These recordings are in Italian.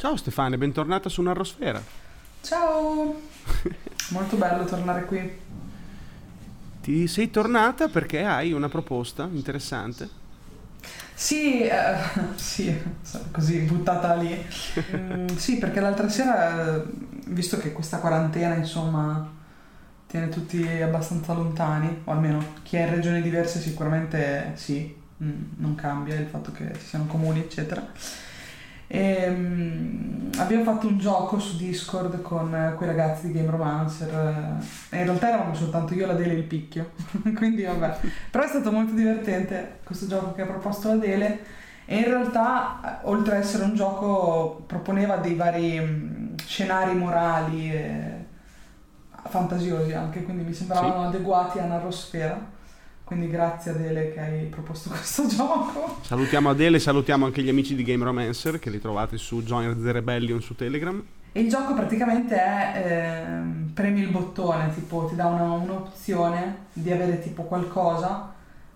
Ciao Stefania, bentornata su Narrosfera. Ciao! Molto bello tornare qui. Ti sei tornata perché hai una proposta interessante? Sì, eh, sì, così buttata lì. Mm, sì, perché l'altra sera, visto che questa quarantena, insomma, tiene tutti abbastanza lontani, o almeno chi è in regioni diverse sicuramente sì, mm, non cambia il fatto che ci siano comuni, eccetera. E, um, abbiamo fatto un gioco su Discord con quei ragazzi di Game Romancer. E in realtà eravamo soltanto io, la Dele e il picchio. Quindi vabbè. Però è stato molto divertente questo gioco che ha proposto la Dele. E in realtà, oltre ad essere un gioco, proponeva dei vari um, scenari morali e fantasiosi anche, quindi mi sembravano sì. adeguati a Narrosfera. Quindi grazie Adele che hai proposto questo gioco. Salutiamo Adele e salutiamo anche gli amici di Game Romancer che li trovate su Join the Rebellion su Telegram. E il gioco praticamente è eh, premi il bottone, tipo ti dà una, un'opzione di avere tipo qualcosa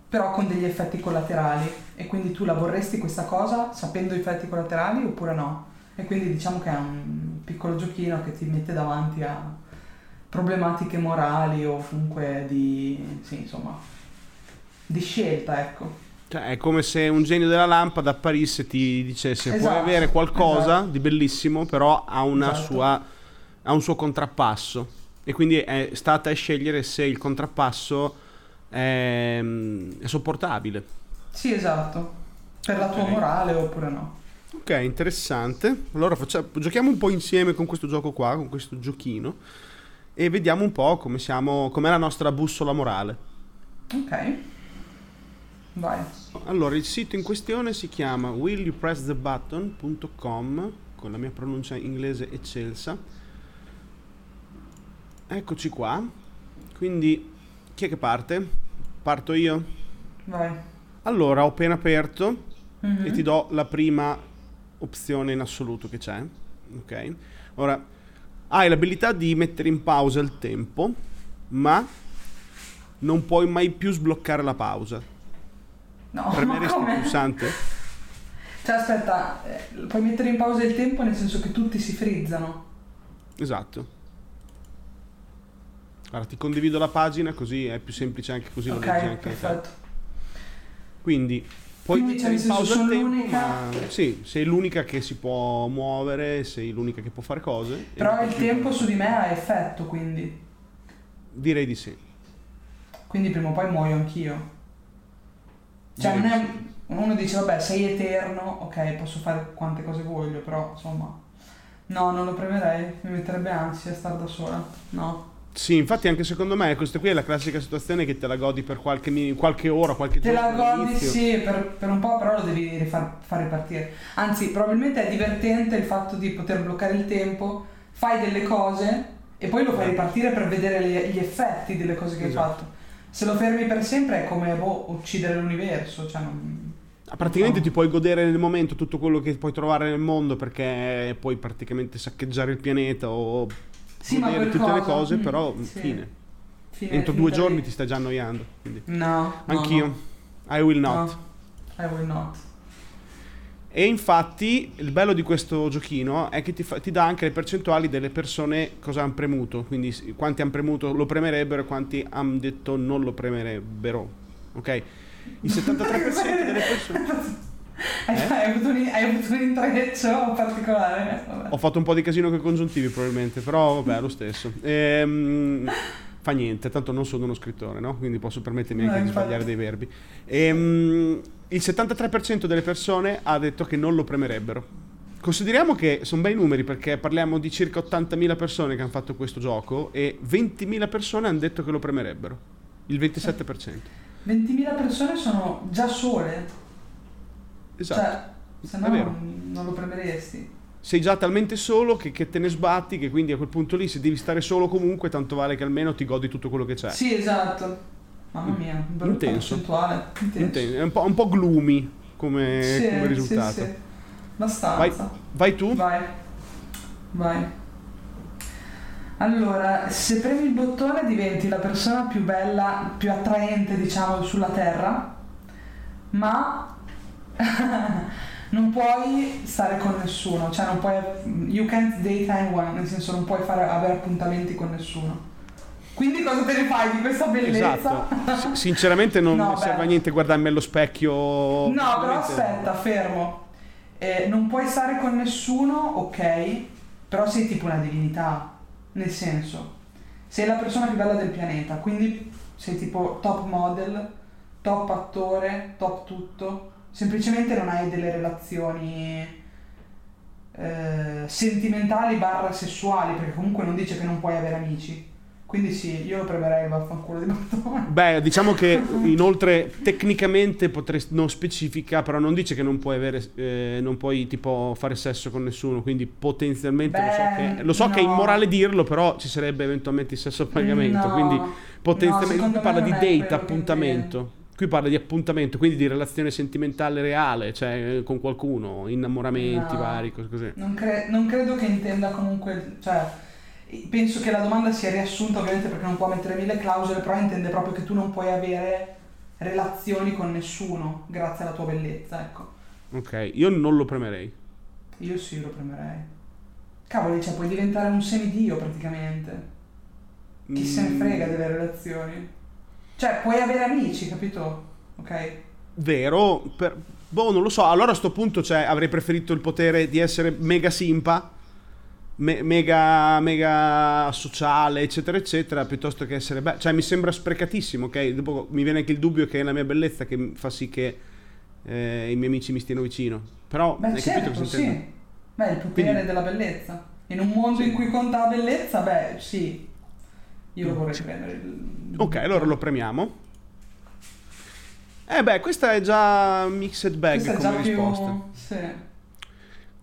però con degli effetti collaterali e quindi tu la vorresti questa cosa sapendo i effetti collaterali oppure no. E quindi diciamo che è un piccolo giochino che ti mette davanti a problematiche morali o comunque di, sì, insomma, di scelta, ecco. Cioè, è come se un genio della lampada apparisse e ti dicesse esatto, puoi avere qualcosa esatto. di bellissimo, però ha, esatto. sua, ha, un suo contrappasso. E quindi è stata a scegliere se il contrappasso è, è sopportabile. Sì, esatto. Per la tua okay. morale oppure no. Ok, interessante. Allora facciamo, giochiamo un po' insieme con questo gioco qua, con questo giochino e vediamo un po' come siamo, com'è la nostra bussola morale. Ok. Vai. Allora, il sito in questione si chiama willyoupressthebutton.com con la mia pronuncia inglese eccelsa. Eccoci qua. Quindi chi è che parte? Parto io? Vai. Allora, ho appena aperto mm-hmm. e ti do la prima opzione in assoluto che c'è. Ok. Ora hai l'abilità di mettere in pausa il tempo, ma non puoi mai più sbloccare la pausa. No, Premeresti il pulsante? Cioè, aspetta, eh, puoi mettere in pausa il tempo nel senso che tutti si frizzano. Esatto. Allora, ti condivido la pagina così è più semplice anche così okay, lo leggi anche perfetto. Quindi Puoi Quindi mettere in pausa il tempo, ma sì, sei l'unica che si può muovere, sei l'unica che può fare cose. Però il tempo su di me ha effetto, quindi. Direi di sì. Quindi prima o poi muoio anch'io. Cioè, non è... Uno dice, vabbè, sei eterno, ok, posso fare quante cose voglio, però insomma... No, non lo premerei, mi metterebbe ansia stare da sola. No. Sì, infatti anche secondo me questa qui è la classica situazione che te la godi per qualche, qualche ora, qualche te giorno. Te la godi, sì, per, per, un po', però lo devi rifar, far ripartire. Anzi, probabilmente è divertente il fatto di poter bloccare il tempo, fai delle cose e poi lo fai ripartire per vedere le, gli effetti delle cose che esatto. hai fatto. Se lo fermi per sempre è come boh, uccidere l'universo, cioè non... Ah, praticamente no. ti puoi godere nel momento tutto quello che puoi trovare nel mondo perché puoi praticamente saccheggiare il pianeta o sì, ma tutte cosa... le cose, però mm, sì. fine. fine. Entro due giorni ti stai già annoiando. Quindi. No. Anch'io. No, no. I will not. No. I will not. E infatti il bello di questo giochino è che ti, fa, ti, dà anche le percentuali delle persone cosa hanno premuto, quindi quanti hanno premuto lo premerebbero e quanti hanno detto non lo premerebbero. Ok? Il 73% delle persone... Eh? Hai, avuto un, hai, avuto un, intreccio particolare. Vabbè. Ho fatto un po' di casino con i congiuntivi probabilmente, però vabbè, lo stesso. Ehm, fa niente, tanto non sono uno scrittore, no? Quindi posso permettermi anche no, di sbagliare dei verbi. Ehm, il 73% delle persone ha detto che non lo premerebbero. Consideriamo che sono bei numeri perché parliamo di circa 80.000 persone che hanno fatto questo gioco e 20.000 persone hanno detto che lo premerebbero. Il 27%. 20.000 persone sono già sole. Esatto. Cioè, se no non, non lo premeresti. Sei già talmente solo che, che, te ne sbatti che quindi a quel punto lì se devi stare solo comunque tanto vale che almeno ti godi tutto quello che c'è. Sì, esatto. Mamma mia, un intenso. Intenso. Intenso. È un po', un po', gloomy come, sì, come risultato. Sì, sì. Abbastanza. Vai, vai tu. Vai. Vai. Allora, se premi il bottone diventi la persona più bella, più attraente, diciamo, sulla Terra, ma non puoi stare con nessuno, cioè non puoi. You can't date anyone, nel senso non puoi fare, avere appuntamenti con nessuno. Quindi cosa te ne fai di questa bellezza? Esatto. Sinceramente non No, serve beh. a niente guardarmi allo specchio. No, però aspetta, fermo. Eh, non puoi stare con nessuno, ok, però sei tipo una divinità. Nel senso, sei la persona più bella del pianeta, quindi sei tipo top model, top attore, top tutto. Semplicemente non hai delle relazioni eh, sentimentali barra sessuali, perché comunque non dice che non puoi avere amici. Quindi sì, io premerei vaffanculo di Bartolone. Beh, diciamo che inoltre tecnicamente potresti non specifica, però non dice che non puoi avere eh, non puoi tipo fare sesso con nessuno, quindi potenzialmente lo so Beh, che lo so che è no. immorale dirlo, però ci sarebbe eventualmente il sesso a pagamento, No. quindi No, potenzialmente secondo qui parla di date, appuntamento. Qui parla di appuntamento, quindi di relazione sentimentale reale, cioè eh, con qualcuno, innamoramenti No. vari, cose così. Non, cre- non credo che intenda comunque, cioè, penso che la domanda sia riassunta ovviamente perché non può mettere mille clausole, però intende proprio che tu non puoi avere relazioni con nessuno grazie alla tua bellezza, ecco. Ok, io non lo premerei. Io sì, lo premerei. Cavoli, cioè, puoi diventare un semidio praticamente. Chi se ne Mm, frega delle relazioni? Cioè, puoi avere amici, capito? Ok? Vero, per- boh, non lo so. Allora a sto punto cioè, avrei preferito il potere di essere mega simpa, me- mega, mega sociale, eccetera, eccetera, piuttosto che essere bello. Cioè, mi sembra sprecatissimo, ok? Dopo mi viene anche il dubbio che è la mia bellezza che fa sì che eh, i miei amici mi stiano vicino. Però, Beh, hai capito certo, cosa intendo? sì. Beh, il potere Quindi- della bellezza. In un mondo Sì. in cui conta la bellezza, beh, sì. Io lo vorrei prendere. il- Ok, allora lo premiamo. Eh beh, questa è già mixed bag Questa è come già più... risposta. Sì.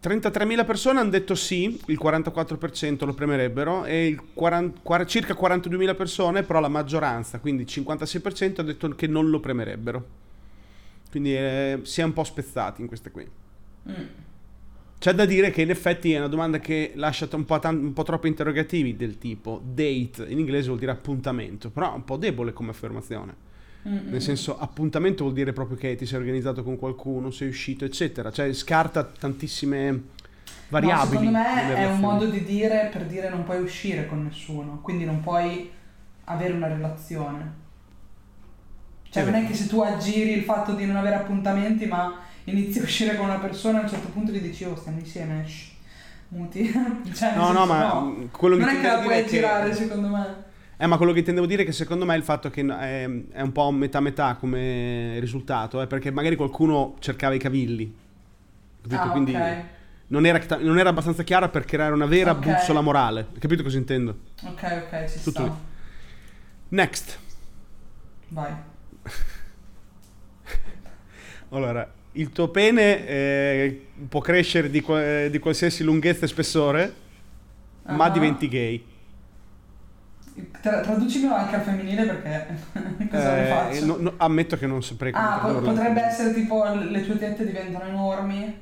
33.000 persone hanno detto sì, il 44% lo premerebbero e il 40 quar- circa 42.000 persone, però la maggioranza, quindi il 56% ha detto che non lo premerebbero. Quindi eh, si è un po' spezzati in queste qui. Mm. C'è da dire che in effetti è una domanda che lascia un po', tan- un po' troppi interrogativi del tipo date, in inglese vuol dire appuntamento, però è un po' debole come affermazione. Nel senso, appuntamento vuol dire proprio che ti sei organizzato con qualcuno, sei uscito, eccetera. Cioè, scarta tantissime variabili. No, secondo me è un modo di dire per dire non puoi uscire con nessuno, quindi non puoi avere una relazione. Cioè non è che se tu aggiri il fatto di non avere appuntamenti ma inizi a uscire con una persona a un certo punto gli dici oh stiamo insieme, shh, muti. cioè, No, no, ma no. quello che Non è che la puoi è girare che... secondo me. Eh, ma quello che intendevo dire è che secondo me il fatto che è, è un po' metà-metà come risultato, è perché magari qualcuno cercava i cavilli. Capito? Ah, Quindi ok. non era, non era abbastanza chiara per creare una vera Ok. bussola morale. Capito cosa intendo? Ok, ok, ci Tutto sta. Next. Vai. Allora, il tuo pene eh, può crescere di, qua- di qualsiasi lunghezza e spessore, ma Ah. diventi gay. Tra- traducimelo anche al femminile perché cosa ne Eh, faccio? no- no, ammetto che non saprei come Ah, po- potrebbe essere tipo le tue tette diventano enormi,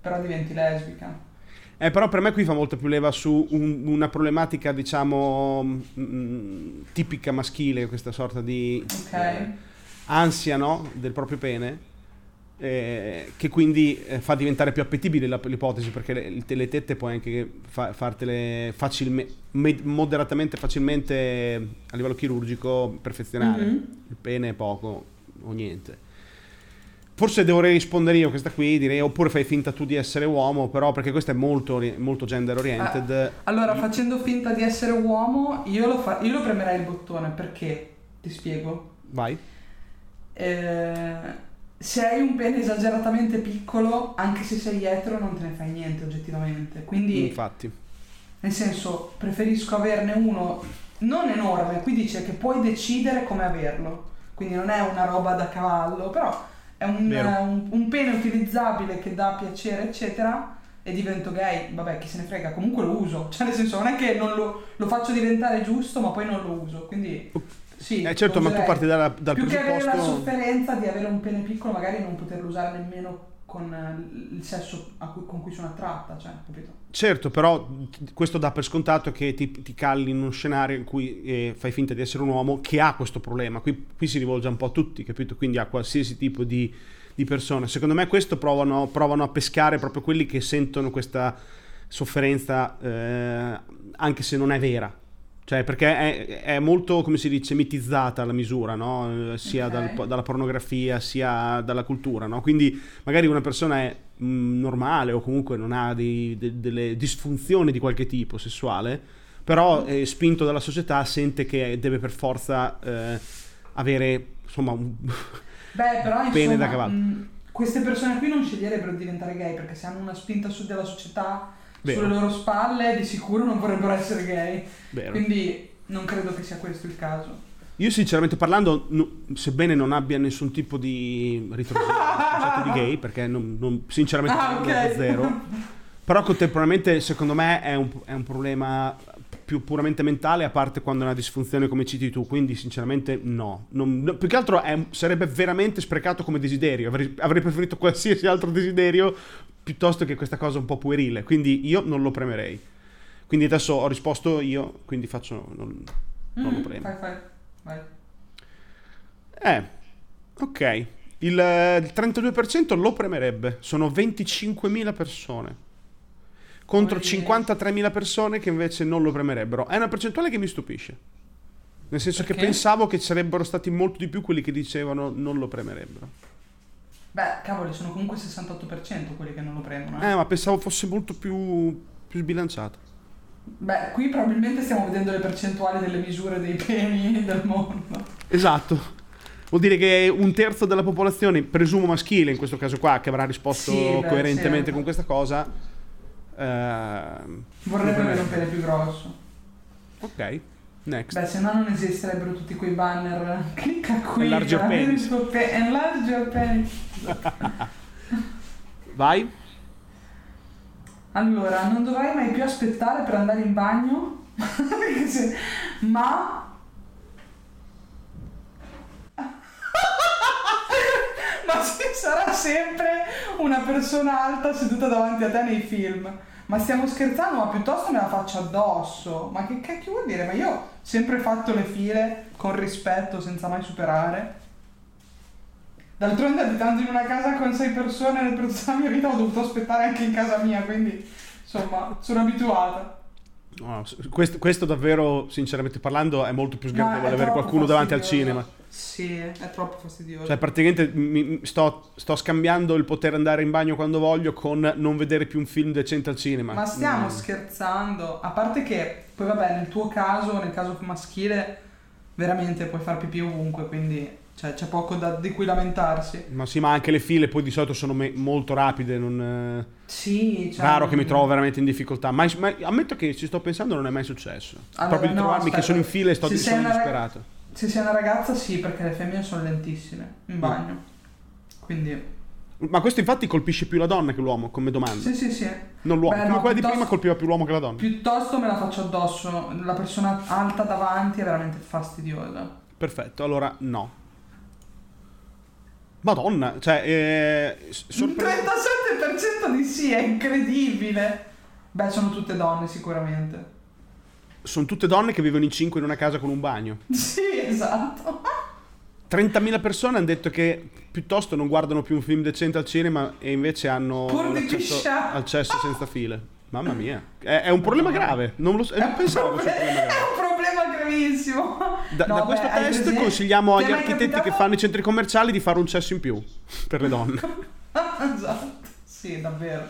però diventi lesbica. Eh, però per me qui fa molto più leva su un- una problematica, diciamo, mm, tipica maschile, questa sorta di Ok. eh, ansia, no? Del proprio pene, eh, che quindi eh, fa diventare più appetibile la- l'ipotesi, perché le, le tette puoi anche fa- fartele facilmente, moderatamente facilmente a livello chirurgico perfezionare. Mhm. Il pene è poco o niente. Forse dovrei rispondere io a questa qui, direi oppure fai finta tu di essere uomo, però perché questo è molto, molto gender oriented. Allora, facendo finta di essere uomo, io lo, fa- io lo premerei il bottone perché, ti spiego, Vai. Eh, se hai un pene esageratamente piccolo, anche se sei etero, non te ne fai niente oggettivamente. Quindi, Infatti. nel senso, preferisco averne uno non enorme. Qui dice che puoi decidere come averlo. Quindi non è una roba da cavallo, però è un, un- un pene utilizzabile che dà piacere, eccetera. E divento gay, vabbè, chi se ne frega, comunque lo uso. Cioè, nel senso, non è che non lo, lo faccio diventare giusto, ma poi non lo uso. Quindi, sì. Eh, certo, ma tu parti dalla- dal Più che avere la presupposto... sofferenza di avere un pene piccolo, magari non poterlo usare nemmeno con eh, il sesso cui- con cui sono attratta, cioè, capito? Certo, però questo dà per scontato che ti, ti calli in uno scenario in cui eh, fai finta di essere un uomo che ha questo problema. Qui, qui si rivolge un po' a tutti, capito? Quindi a qualsiasi tipo di di persone. Secondo me questo provano, provano a pescare proprio quelli che sentono questa sofferenza eh, anche se non è vera. Cioè, perché è, è, molto, come si dice, mitizzata la misura, no? sia okay. dal, dalla pornografia sia dalla cultura. No? Quindi magari una persona è mh, mm, normale o comunque non ha dei, de, delle disfunzioni di qualche tipo sessuale, però eh, spinto dalla società sente che deve per forza eh, avere insomma un Beh, però, pene da cavallo. Mh, queste persone qui non sceglierebbero di diventare gay perché se hanno una spinta su della società Vero. sulle loro spalle di sicuro non vorrebbero essere gay. Vero. Quindi non credo che sia questo il caso. Io sinceramente parlando, no, sebbene non abbia nessun tipo di ritrovato di gay, perché non, non, sinceramente ah, okay. zero, però contemporaneamente secondo me è un, è un, problema più puramente mentale, a parte quando è una disfunzione come citi tu, quindi sinceramente no. Non, no più che altro è, sarebbe veramente sprecato come desiderio, avrei, avrei preferito qualsiasi altro desiderio piuttosto che questa cosa un po' puerile, quindi io non lo premerei. Quindi adesso ho risposto io, quindi faccio... Non, non mm-hmm, lo premo. Fai, fai. Vai. Eh, ok. Il, il 32% lo premerebbe. Sono 25.000 persone. Contro 53.000 persone che invece non lo premerebbero. È una percentuale che mi stupisce. Nel senso Perché? che pensavo che sarebbero stati molto di più quelli che dicevano non lo premerebbero. Beh, cavoli, sono comunque 68% quelli che non lo premono. Eh, eh ma pensavo fosse molto più, più sbilanciato. Beh, qui probabilmente stiamo vedendo le percentuali delle misure dei peni del mondo. Esatto. Vuol dire che un terzo della popolazione, presumo maschile in questo caso qua, che avrà risposto sì, beh, coerentemente sì. con questa cosa, eh, vorrebbe avere un pene più grosso. Ok, next. Beh, se no non esisterebbero tutti quei banner. Clicca qui. Enlarge your penis. Pe- enlarge your penis. Vai. Allora, non dovrai mai più aspettare per andare in bagno, ma... ma ci sarà sempre una persona alta seduta davanti a te nei film. Ma stiamo scherzando, ma piuttosto me la faccio addosso. Ma che cacchio vuol dire? Ma io ho sempre fatto le file con rispetto, senza mai superare. D'altronde abitando in una casa con sei persone nel periodo della mia vita ho dovuto aspettare anche in casa mia, quindi insomma sono abituata. No, questo, questo, davvero, sinceramente parlando, è molto più sgradevole no, avere qualcuno davanti al cinema. Sì, è troppo fastidioso. Cioè, praticamente mi, sto, sto, scambiando il poter andare in bagno quando voglio con non vedere più un film decente al cinema. Ma stiamo mm. scherzando. A parte che, poi vabbè, nel tuo caso, nel caso maschile, veramente puoi far pipì ovunque, quindi cioè, c'è poco da, di cui lamentarsi. Ma sì, ma anche le file poi di solito sono me- molto rapide. Non, sì, cioè, raro che mi trovo veramente in difficoltà. Ma, ma, ammetto che ci sto pensando, non è mai successo. Allora, Proprio di no, trovarmi aspetta. che sono in fila e sto di, sono disperato. Rag- se sei una ragazza, sì, perché le femmine sono lentissime in mm. bagno. Mm. Quindi. Ma questo infatti colpisce più la donna che l'uomo come domanda. Sì, sì, sì. Non l'uomo. Beh, no, quella di prima colpiva più l'uomo che la donna. Piuttosto me la faccio addosso. La persona alta davanti è veramente fastidiosa. Perfetto, allora no. Madonna, cioè... Eh, sorpre- 37% di sì, è incredibile. Beh, sono tutte donne sicuramente. Sono tutte donne che vivono in 5 in una casa con un bagno. Sì, esatto. 30.000 persone hanno detto che piuttosto non guardano più un film decente al cinema e invece hanno accesso al cesso senza file. Mamma mia, è, è un problema grave. Non, lo, non pensavo fosse un problema grave. È un problema gravissimo. Da, no, da questo beh, test esempio, consigliamo agli architetti capitato... che fanno i centri commerciali di fare un cesso in più per le donne. esatto, sì, davvero.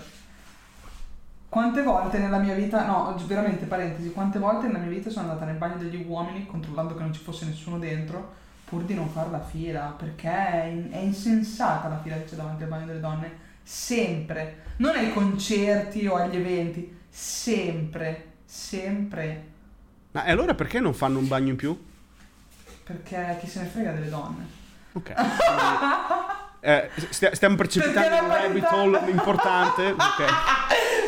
Quante volte nella mia vita, no, veramente parentesi, quante volte nella mia vita sono andata nel bagno degli uomini controllando che non ci fosse nessuno dentro pur di non fare la fila perché è, è insensata la fila che c'è davanti al bagno delle donne sempre, non ai concerti o agli eventi, sempre, sempre. Ma e allora perché non fanno un bagno in più? Perché chi se ne frega delle donne. Ok. eh, stiamo precipitando un rabbit hole importante. Okay.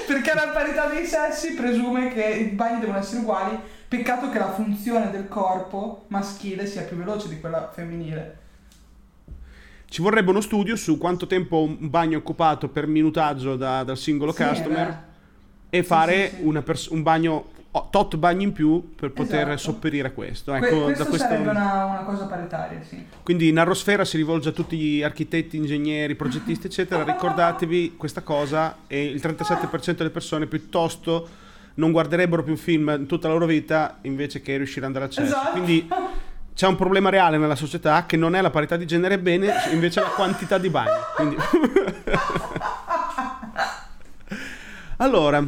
Perché la parità dei sessi presume che i bagni devono essere uguali. Peccato che la funzione del corpo maschile sia più veloce di quella femminile. Ci vorrebbe uno studio su quanto tempo un bagno è occupato per minutaggio da, dal singolo sì, customer e fare sì, sì, pers- un bagno ho tot bagni in più per poter Esatto. sopperire a questo. Que- Ecco, questo da questo- sarebbe una, una cosa paritaria, sì. Quindi Narrosfera si rivolge a tutti gli architetti, ingegneri, progettisti, eccetera. Ricordatevi questa cosa e il 37% delle persone piuttosto non guarderebbero più un film in tutta la loro vita invece che riuscire ad andare a cesso. Esatto. Quindi c'è un problema reale nella società che non è la parità di genere bene, invece la quantità di bagni. Quindi... allora,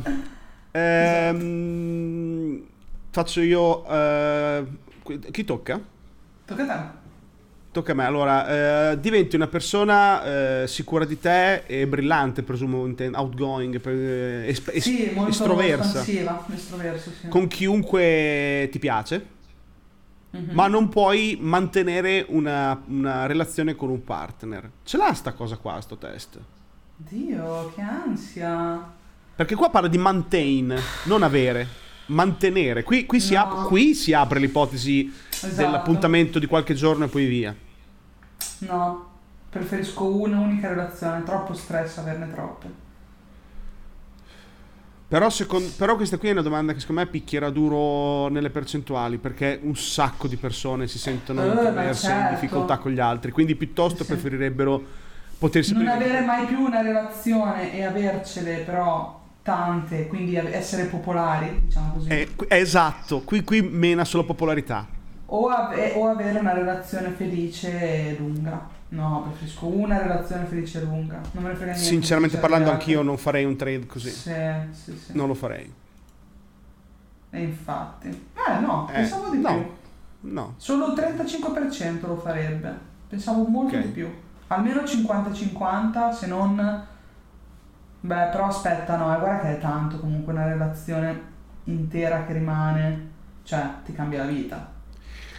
ehm, faccio io... eh, chi tocca? Tocca a te. Tocca a me. Allora, eh, diventi una persona eh, sicura di te e brillante, presumo, outgoing, eh, esp- es- Sì, molto estroversa, espansiva, estroverso, sì. con chiunque ti piace, Mhm. ma non puoi mantenere una, una relazione con un partner. Ce l'ha sta cosa qua, sto test? Dio, che ansia. Perché qua parla di maintain, non avere, mantenere. Qui, qui si, No. ap- qui si apre l'ipotesi Esatto. dell'appuntamento di qualche giorno e poi via. No, preferisco una unica relazione, troppo stress averne troppe. Però, secon- però questa qui è una domanda che secondo me picchierà duro nelle percentuali perché un sacco di persone si sentono Eh, ma introverse in certo. difficoltà con gli altri, quindi piuttosto Sì. preferirebbero potersi Non avere mai più una relazione e avercele però tante, quindi essere popolari, diciamo così. Eh, esatto, qui, qui mena solo popolarità. O, ave- o avere una relazione felice e lunga. No, preferisco una relazione felice e lunga. Non me ne frega niente. Sinceramente di parlando anch'io non farei un trade così, Sì, sì, sì. non lo farei. E infatti. Eh no, Eh, pensavo di no. più. No, Solo il 35% lo farebbe. Pensavo molto Ok. di più. Almeno 50-50, se non... Beh, però aspetta, no, eh, guarda che è tanto comunque una relazione intera che rimane. Cioè, ti cambia la vita.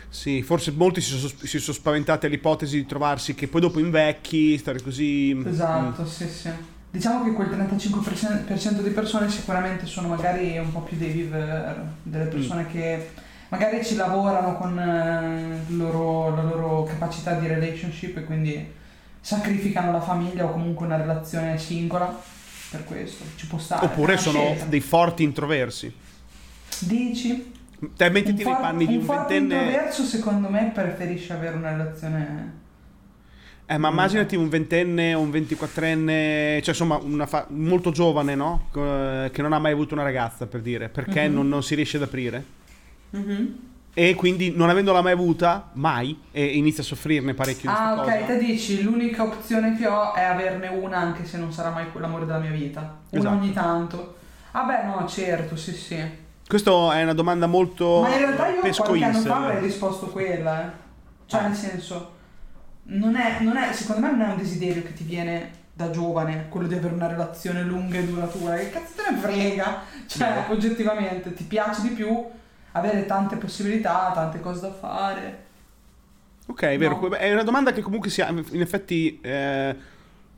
Sì, forse molti si sono, si sono spaventati all'ipotesi di trovarsi che poi dopo invecchi, stare così... mm, Esatto, sì, sì. Diciamo che quel 35% di persone sicuramente sono magari un po' più dei viver, delle persone che magari ci lavorano con eh, loro- la loro capacità di relationship e quindi sacrificano la famiglia o comunque una relazione singola per questo. Ci può stare. Oppure sono scelta. dei forti introversi. Dici? Te Un, mettiti nei panni di un un ventenne... introverso secondo me preferisce avere una relazione... Eh, ma immaginati un ventenne o un ventiquattrenne, cioè insomma una fa- molto giovane, no? Che non ha mai avuto una ragazza, per dire, perché Mhm. non, non si riesce ad aprire. E quindi non avendola mai avuta, mai, e inizia a soffrirne parecchio di Ah, ok, cosa. te dici l'unica opzione che ho è averne una anche se non sarà mai l'amore della mia vita. Una Esatto. ogni tanto. Ah beh, no, certo, sì, sì. Questa è una domanda molto Ma in realtà io qualche anno fa avrei risposto quella, eh. Cioè, nel senso, non è, non è, secondo me non è un desiderio che ti viene da giovane, quello di avere una relazione lunga e duratura. Che cazzo te ne frega? Cioè, No. oggettivamente, ti piace di più avere tante possibilità, tante cose da fare. Ok, è vero, No. è una domanda che comunque sia, in effetti... eh,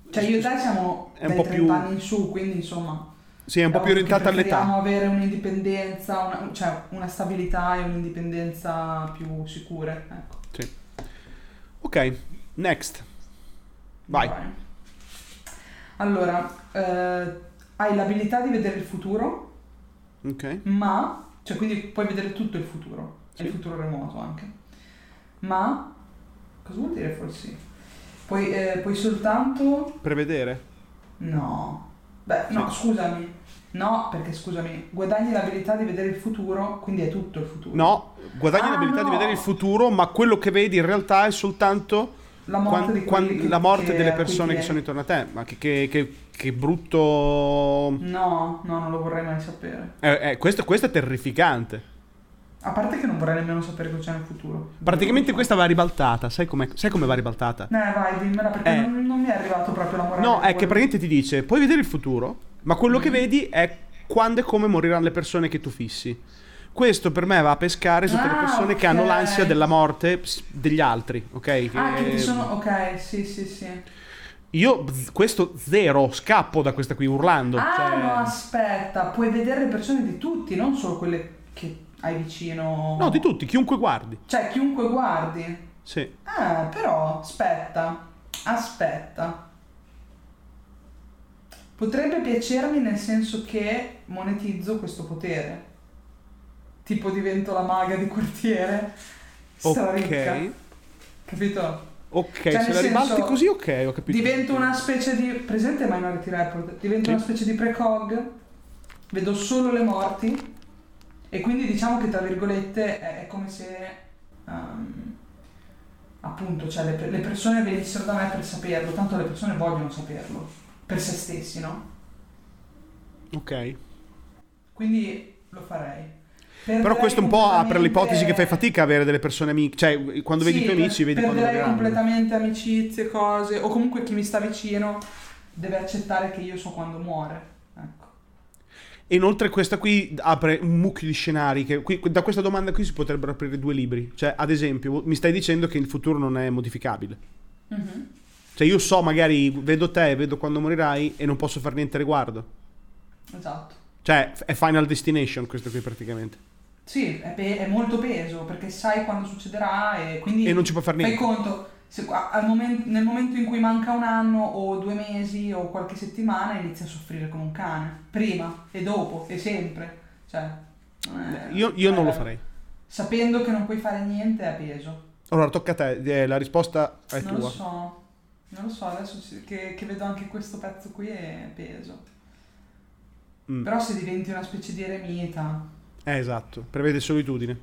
Cioè, io e te siamo È un dai po' 30 più- anni in su, quindi insomma... sì, è un po' più orientata all'età. Preferiamo avere un'indipendenza, una, cioè una stabilità e un'indipendenza più sicure. Ecco. Sì. Ok, next. Vai. Allora, eh, hai l'abilità di vedere il futuro, Ok. ma, cioè quindi puoi vedere tutto il futuro, e Sì. il futuro remoto anche. Ma, cosa vuol dire forse? Puoi, eh, puoi soltanto... Prevedere? No. Beh, no, scusami. No, perché scusami, guadagni l'abilità di vedere il futuro, quindi è tutto il futuro. No, guadagni Ah, l'abilità di no. vedere il futuro, ma quello che vedi in realtà è soltanto La morte, quan- di quan- che- la morte delle persone che sono intorno a te. Ma che, che- che- che brutto. No, no, non lo vorrei mai sapere. Eh, eh, questo, questo è terrificante. A parte che non vorrei nemmeno sapere cosa c'è nel futuro. Praticamente questa va ribaltata. Sai, sai come va ribaltata? Eh, vai, dimmela perché Eh. non, non mi è arrivato proprio la morale. No, è che quello. praticamente ti dice: puoi vedere il futuro, ma quello che Mhm. vedi è quando e come moriranno le persone che tu fissi. Questo per me va a pescare tutte le Ah, persone che hanno l'ansia della morte degli altri, ok? Ah, che ti Che- sono... Ok, sì, sì, sì. Io questo zero, scappo da questa qui urlando. Ah, cioè- no, aspetta. Puoi vedere le persone di tutti, non solo quelle che hai vicino. No, di tutti, chiunque guardi. Cioè, chiunque guardi. Sì. Ah, però, aspetta. Aspetta. Potrebbe piacermi nel senso che monetizzo questo potere. tipo divento la maga di quartiere, straricca. Ok. Capito? Ok, Cioè, se la ribalti così, ok, ho capito. Divento una specie di. Presente Minority Report? Divento Sì. una specie di precog, vedo solo le morti. E quindi diciamo che tra virgolette è, è come se. ehm, appunto, cioè le, le persone venissero da me per saperlo, tanto le persone vogliono saperlo, per se stessi, no? Ok. Quindi lo farei. Però Perderei questo un po' apre l'ipotesi che fai fatica a avere delle persone amiche. Cioè, quando vedi i Sì, tuoi amici, vedi quando perderei completamente amicizie, cose, o comunque chi mi sta vicino deve accettare che io so quando muore. Ecco. E inoltre questa qui apre un mucchio di scenari. Che qui- da questa domanda qui si potrebbero aprire due libri. Cioè, ad esempio, mi stai dicendo che il futuro non è modificabile. Mhm. Cioè, io so, magari vedo te, vedo quando morirai e non posso fare niente a riguardo. Esatto. Cioè, è Final Destination questo qui praticamente. Sì, è, pe- è molto peso perché sai quando succederà e quindi E non ci puoi fare fai niente. conto. Se qua- al momen- nel momento in cui manca un anno o due mesi o qualche settimana inizi a soffrire come un cane. Prima e dopo e sempre. Cioè, eh, Io, io non lo eh, farei. Sapendo che non puoi fare niente è peso. Allora, tocca a te. eh, La risposta è non lo tua. so. Non lo so, adesso che, che vedo anche questo pezzo qui è peso. Mm. Però se diventi una specie di eremita, Eh, esatto. Prevede solitudine.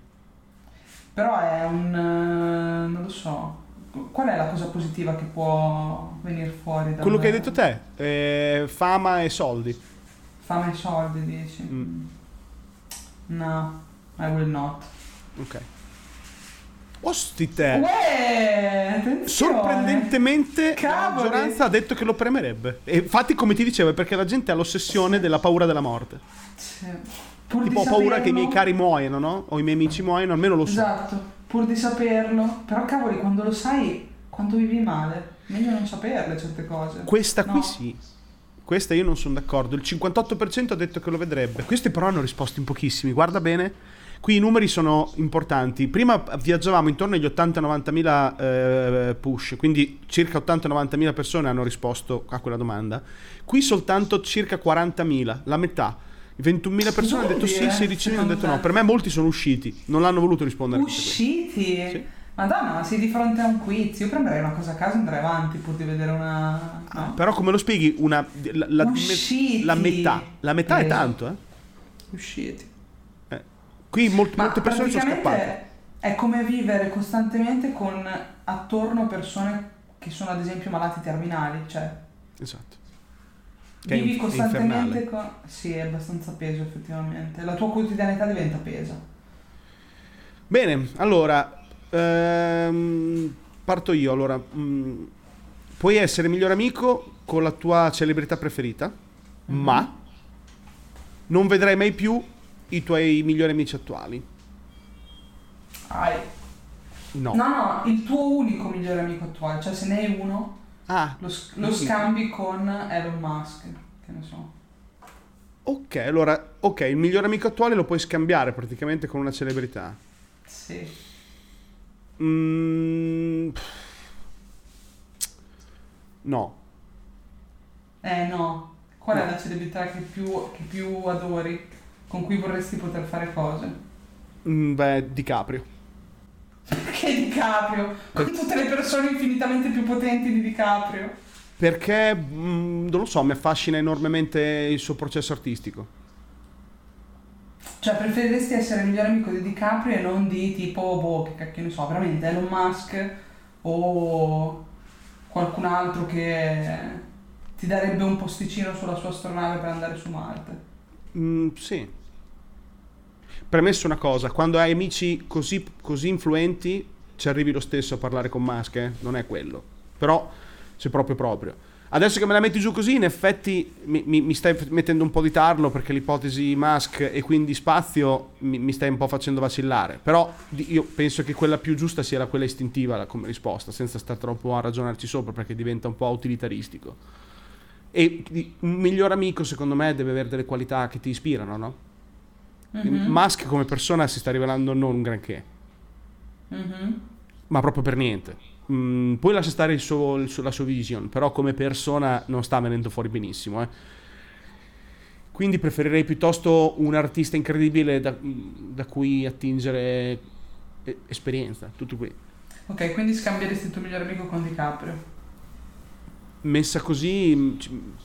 però è un... eh, non lo so. Qual è la cosa positiva che può venire fuori da Quello che hai detto te. eh, fama e soldi. Fame e soldi, dici? Mm. No, I will not. Ok. Ostite. Uè! Sorprendentemente la Cavoli! maggioranza ha detto che lo premerebbe. E infatti, come ti dicevo, è perché la gente ha l'ossessione della paura della morte. Sì. Pur Tipo, ho paura che i miei saperlo- cari muoiano, no? O i miei amici muoiano, almeno lo so. Esatto, pur di saperlo. Però cavoli, quando lo sai, quanto vivi male, meglio non saperle certe cose. Questa qui No. sì. Questa io non sono d'accordo. Il 58% ha detto che lo vedrebbe. Questi però hanno risposto in pochissimi. Guarda bene. Qui i numeri sono importanti. Prima viaggiavamo intorno agli 80-90 mila eh, push, quindi circa 80-90 mila persone hanno risposto a quella domanda. Qui soltanto circa 40 mila, la metà. 21 mila persone hanno detto sì, dire, 16 mila hanno detto no. Per me molti sono usciti, non hanno voluto rispondere. Usciti? Sì. Madonna, ma sei di fronte a un quiz. Io prenderei una cosa a caso e andrei avanti pur di vedere una. No? Però come lo spieghi? Una, la, la- Usciti. la metà. La metà è Eh. tanto, eh. Usciti. Qui molt- molte persone sono scappate. è come vivere costantemente con attorno persone che sono ad esempio malati terminali. Cioè, Esatto. Che vivi costantemente con. Sì, è abbastanza peso effettivamente. La tua quotidianità diventa pesa. Bene, allora ehm, parto io. Allora, mm, puoi essere miglior amico con la tua celebrità preferita, Mhm. ma non vedrai mai più i tuoi migliori amici attuali. Hai. No. No, no, il tuo unico migliore amico attuale, cioè se ne hai uno, Ah, lo, lo scambi con Elon Musk, che ne so. ok. Allora, ok, il miglior amico attuale lo puoi scambiare praticamente con una celebrità. Sì. Mm, no. Eh no, qual è No. la celebrità che più, che più adori, con cui vorresti poter fare cose? Mm, beh, DiCaprio. Perché DiCaprio? Con tutte le persone infinitamente più potenti di DiCaprio. Perché, mm, non lo so, mi affascina enormemente il suo processo artistico. Cioè, preferiresti essere il migliore amico di DiCaprio e non di tipo, boh, che cacchio ne so, veramente Elon Musk o qualcun altro che ti darebbe un posticino sulla sua astronave per andare su Marte. Mm, sì. Premesso una cosa, quando hai amici così, così influenti, ci arrivi lo stesso a parlare con Musk, eh? non è quello. Però, se proprio proprio. Adesso che me la metti giù così, in effetti mi, mi- mi stai mettendo un po' di tarlo perché l'ipotesi Musk e quindi spazio mi, mi stai un po' facendo vacillare. Però io penso che quella più giusta sia la- quella istintiva come risposta, senza stare troppo a ragionarci sopra perché diventa un po' utilitaristico. E un miglior amico, secondo me, deve avere delle qualità che ti ispirano, no? Mhm, Musk come persona si sta rivelando non un granché, mhm. ma proprio per niente. Mm, poi lascia stare il suo- il suo- la sua vision, però come persona non sta venendo fuori benissimo. eh. Quindi preferirei piuttosto un artista incredibile da, da cui attingere eh, esperienza, tutto qui. Ok, quindi scambieresti il tuo migliore amico con DiCaprio? Messa così,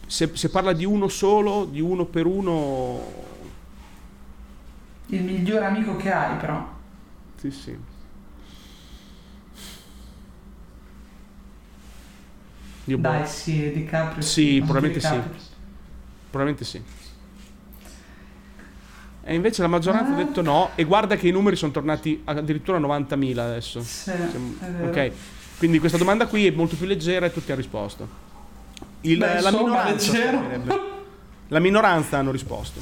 se, se parla di uno solo, di uno per uno... Il miglior amico che hai però. Sì, sì. Io Dai, boh. sì, DiCaprio. Sì, probabilmente DiCaprio. sì. Probabilmente sì. E invece la maggioranza ah. ha detto no. E guarda che i numeri sono tornati addirittura a 90.000 adesso. Sì, ok. Quindi questa domanda qui è molto più leggera e tutti hanno risposto. Il, Beh, la, minoranza, la minoranza hanno risposto.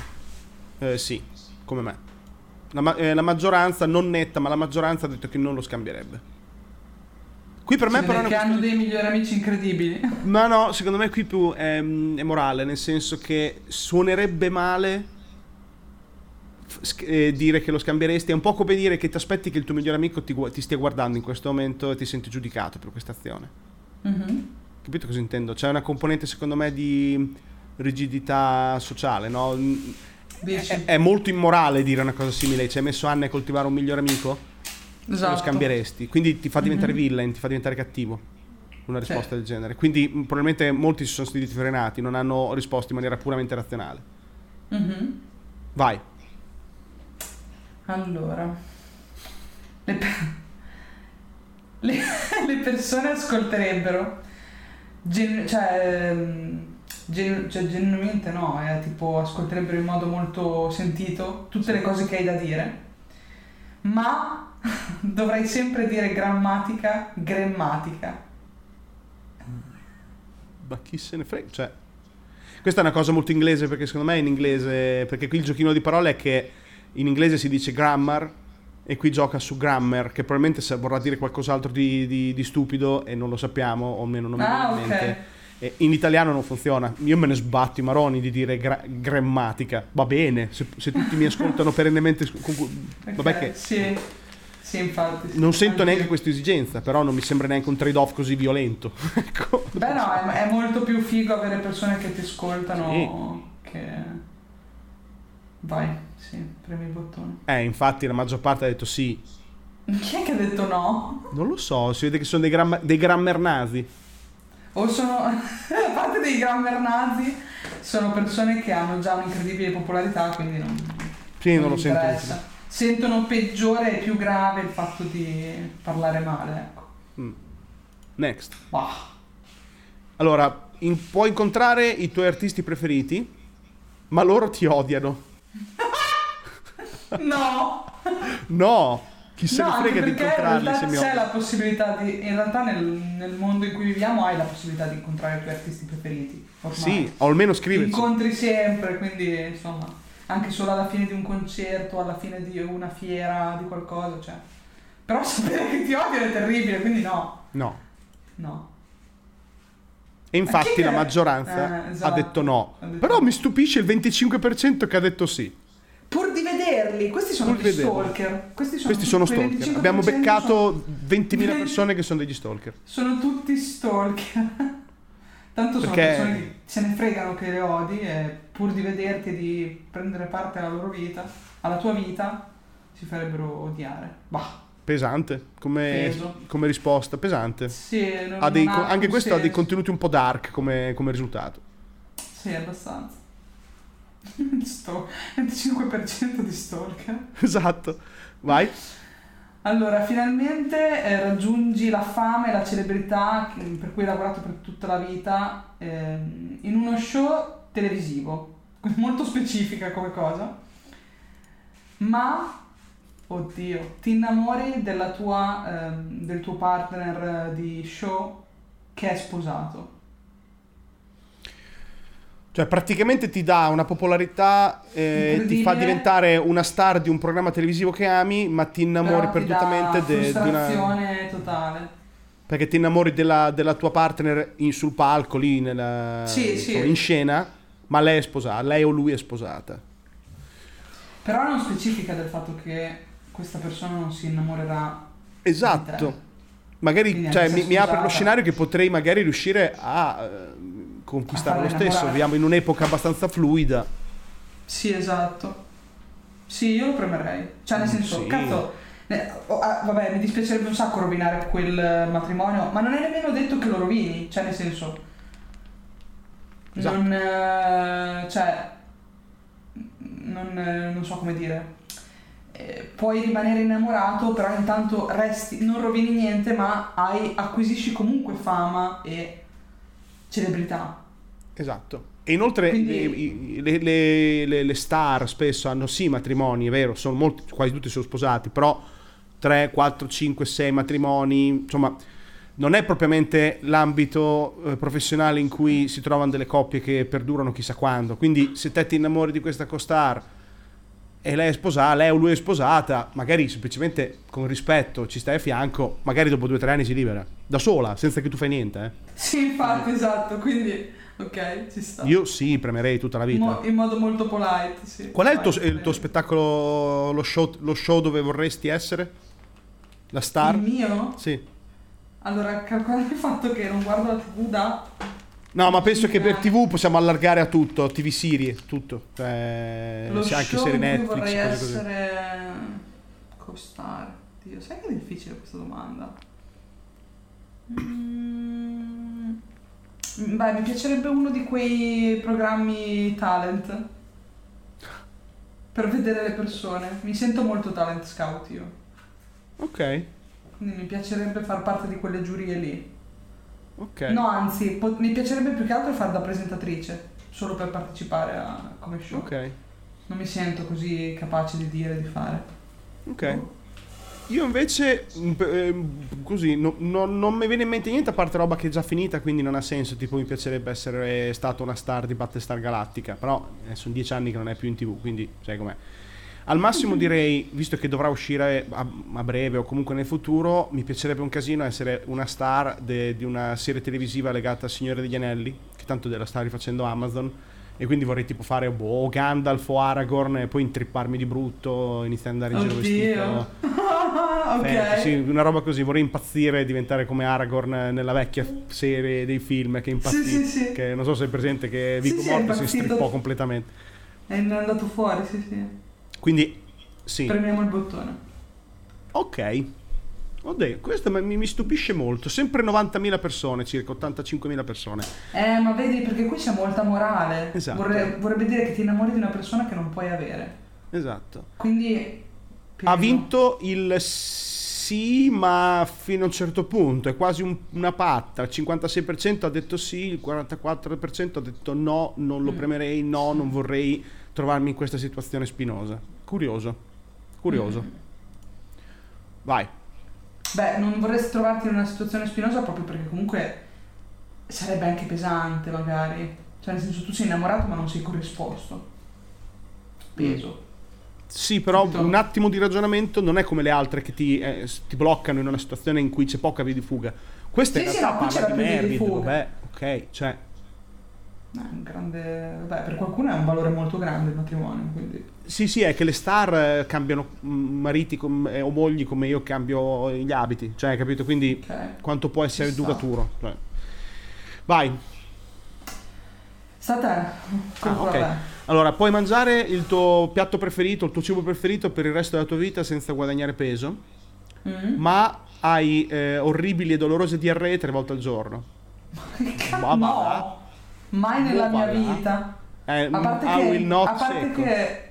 Eh, sì, come me. La, eh, la, maggioranza, non netta, ma la maggioranza ha detto che non lo scambierebbe. Qui per me però... Che hanno dei migliori amici incredibili. Ma no, secondo me qui più è, è morale, nel senso che suonerebbe male eh, dire che lo scambieresti è un po' come dire che ti aspetti che il tuo migliore amico ti, ti stia guardando in questo momento e ti senti giudicato per questa azione. Mm-hmm. Capito cosa intendo? C'è una componente secondo me di rigidità sociale, no? È, è, molto immorale dire una cosa simile. Ci hai messo anni a coltivare un migliore amico? Esatto. Lo scambieresti. Quindi ti fa diventare mm-hmm. villain, ti fa diventare cattivo. Una risposta sì. del genere. Quindi probabilmente molti si sono sentiti frenati, non hanno risposto in maniera puramente razionale. Mm-hmm. Vai. Allora, le, pe- le, le persone ascolterebbero, gen- cioè, ehm, gen- cioè, genuinamente no, eh, tipo ascolterebbero in modo molto sentito tutte le cose che hai da dire, ma dovrai sempre dire grammatica, grammatica. Ma chi se ne frega? Cioè, questa è una cosa molto inglese perché secondo me è in inglese, perché qui il giochino di parole è che in inglese si dice grammar e qui gioca su grammar, che probabilmente vorrà dire qualcos'altro di, di, di, stupido e non lo sappiamo, o almeno non mi ah, viene in mente. Okay. In italiano non funziona. Io me ne sbatto i maroni di dire gra- grammatica. Va bene, se, se tutti mi ascoltano perennemente. Okay, vabbè che. Sì. Sì, infatti. Non sento neanche questa esigenza, però non mi sembra neanche un trade-off così violento. ecco. Beh, no, è, è, molto più figo avere persone che ti ascoltano sì. che. Vai. Sì, premi il bottone. Eh, infatti la maggior parte ha detto sì. Chi è che ha detto no? Non lo so, si vede che sono dei, gram- dei grammer nazi. O sono, a parte dei grammer nazi, sono persone che hanno già un'incredibile popolarità, quindi non, sì, non, non lo sento. Sentono peggiore e più grave il fatto di parlare male, ecco. Mm. Next. Bah. Allora, in, puoi incontrare i tuoi artisti preferiti, ma loro ti odiano. No! no! Chi se no, ne frega di incontrarli se mi c'è la possibilità di in realtà nel, nel, mondo in cui viviamo hai la possibilità di incontrare i tuoi artisti preferiti ormai. sì o almeno scriverci incontri sempre quindi insomma anche solo alla fine di un concerto alla fine di una fiera di qualcosa cioè però sapere che ti odiano è terribile quindi no no no e infatti la maggioranza eh, esatto. ha detto no. Ha detto Però no. mi stupisce il 25% che ha detto sì. Pur di vederli, questi sono gli stalker. Questi sono, questi sono stalker. Abbiamo beccato sono... 20.000 persone che sono degli stalker. Sono tutti stalker. Tanto sono Perché... persone che se ne fregano che le odi e pur di vederti e di prendere parte alla loro vita, alla tua vita, si farebbero odiare. Bah. Pesante come, come risposta, pesante. Sì, non, dei, non anche questo senso. ha dei contenuti un po' dark come, come risultato. Sì, abbastanza. Sto 25% di stalker. Esatto. Vai. Allora, finalmente eh, raggiungi la fame e la celebrità per cui hai lavorato per tutta la vita eh, in uno show televisivo, molto specifica come cosa, ma, oddio, ti innamori della tua, eh, del tuo partner di show che è sposato. Cioè, praticamente ti dà una popolarità, eh, ti fa diventare una star di un programma televisivo che ami, ma ti innamori Però perdutamente de, di una. totale. Perché ti innamori della, della tua partner in, sul palco, lì nella, sì, sì. in scena, ma lei è sposata, lei o lui è sposata. Però non specifica del fatto che questa persona non si innamorerà. Esatto. Magari cioè, mi, mi, apre lo scenario che potrei magari riuscire a conquistare lo stesso. Viviamo in un'epoca abbastanza fluida. Sì, esatto. Sì, io lo premerei. Cioè, nel Mm, senso, sì. cazzo. ne- oh, ah, vabbè, mi dispiacerebbe un sacco rovinare quel matrimonio, ma non è nemmeno detto che lo rovini. Cioè, nel senso. Esatto. Non. eh, cioè. Non, eh, non so come dire. Eh, puoi rimanere innamorato, però intanto resti, non rovini niente, ma hai, acquisisci comunque fama e celebrità. Esatto. E inoltre Quindi- le, le- le- le- star spesso hanno sì matrimoni, è vero, sono molti, quasi tutti sono sposati, però 3, 4, 5, 6 matrimoni, insomma, non è propriamente l'ambito eh, professionale in cui si trovano delle coppie che perdurano chissà quando. Quindi se te ti innamori di questa costar e lei è sposata, lei o lui è sposata, magari semplicemente con rispetto ci stai a fianco, magari dopo due o tre anni si libera, da sola, senza che tu fai niente. eh. Sì, infatti, esatto. Quindi, ok, ci sta. Io sì, premerei tutta la vita. Mo- in modo molto polite, sì. Qual è il tuo, il tuo spettacolo, lo show, lo show dove vorresti essere? La star? Il mio? Sì. Allora, calcolate il fatto che non guardo la TV da... No, ma penso che per TV possiamo allargare a tutto, TV serie, tutto. Cioè, lo sì, anche serie Netflix, vorrei cose così. essere... Co-star. Dio, sai che è difficile questa domanda? Mm, Beh, mi piacerebbe uno di quei programmi talent. Per vedere le persone. Mi sento molto talent scout io. Ok, Quindi mi piacerebbe far parte di quelle giurie lì. ok. No, anzi, po- mi piacerebbe più che altro fare da presentatrice, solo per partecipare a come show. Ok, Non mi sento così capace di dire e di fare. ok. Io invece, ehm, così, no- no- non mi viene in mente niente a parte roba che è già finita, quindi non ha senso. Tipo, mi piacerebbe essere stato una star di Battlestar Galactica, però eh, sono dieci anni che non è più in tv, quindi sai com'è. Al massimo direi, visto che dovrà uscire a, a breve o comunque nel futuro, mi piacerebbe un casino essere una star de- di una serie televisiva legata al Signore degli Anelli, che tanto la sta rifacendo Amazon. E quindi vorrei tipo fare boh, Gandalf o Aragorn e poi intripparmi di brutto, iniziare ad andare in giro Oddio. vestito. ok. Eh, sì, una roba così, vorrei impazzire e diventare come Aragorn nella vecchia serie dei film che impazzì. Sì, sì, sì. Che non so se è presente che Vico Mortensen si strippò completamente. È andato fuori, sì, sì. Quindi, sì. Premiamo il bottone. Ok. Oddio, questo mi, mi stupisce molto. Sempre 90.000 persone, circa 85.000 persone. Eh, ma vedi, perché qui c'è molta morale. Esatto. Vorre- vorrebbe dire che ti innamori di una persona che non puoi avere. Esatto. Quindi... Ha peso. vinto il sì, ma fino a un certo punto. È quasi un- una patta. Il 56% ha detto sì, il 44% ha detto no, non lo Mm. premerei, no, non vorrei trovarmi in questa situazione spinosa. Curioso. Curioso. Mm. Vai. Beh, non vorresti trovarti in una situazione spinosa proprio perché comunque sarebbe anche pesante, magari. Cioè, nel senso, tu sei innamorato ma non sei corrisposto. Peso. Sì, però Capito? un attimo di ragionamento non è come le altre che ti, eh, ti bloccano in una situazione in cui c'è poca via di fuga. Questa in Sì, sì, no, parla di fuga. vabbè, ok, cioè... Eh, un grande... Beh, per qualcuno è un valore molto grande il matrimonio, quindi... Sì, sì, è che le star eh, cambiano mm, mariti com- eh, o mogli come io cambio gli abiti, cioè, capito? Quindi Ok. quanto può essere Ci duraturo. cioè. Vai. Sta te. Ah, ok. Allora, puoi mangiare il tuo piatto preferito, il tuo cibo preferito per il resto della tua vita senza guadagnare peso, Mm? ma hai eh, orribili e dolorose diarree tre volte al giorno. Ma no, mai nella mia vita. Eh, A parte, I che, will not a parte secco. che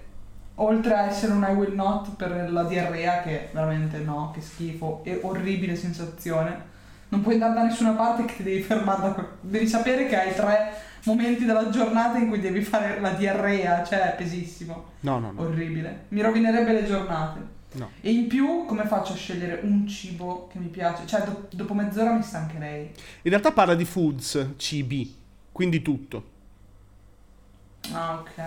oltre a essere un I will not per la diarrea, che veramente no, che schifo e orribile sensazione, non puoi andare da nessuna parte che ti devi fermare da Devi sapere che hai tre momenti della giornata in cui devi fare la diarrea, cioè è pesissimo, No, no, no. orribile. Mi rovinerebbe le giornate. no. E in più, come faccio a scegliere un cibo che mi piace? Cioè, do- dopo mezz'ora mi stancherei. In realtà parla di foods, cibi, quindi tutto. Ah, ok.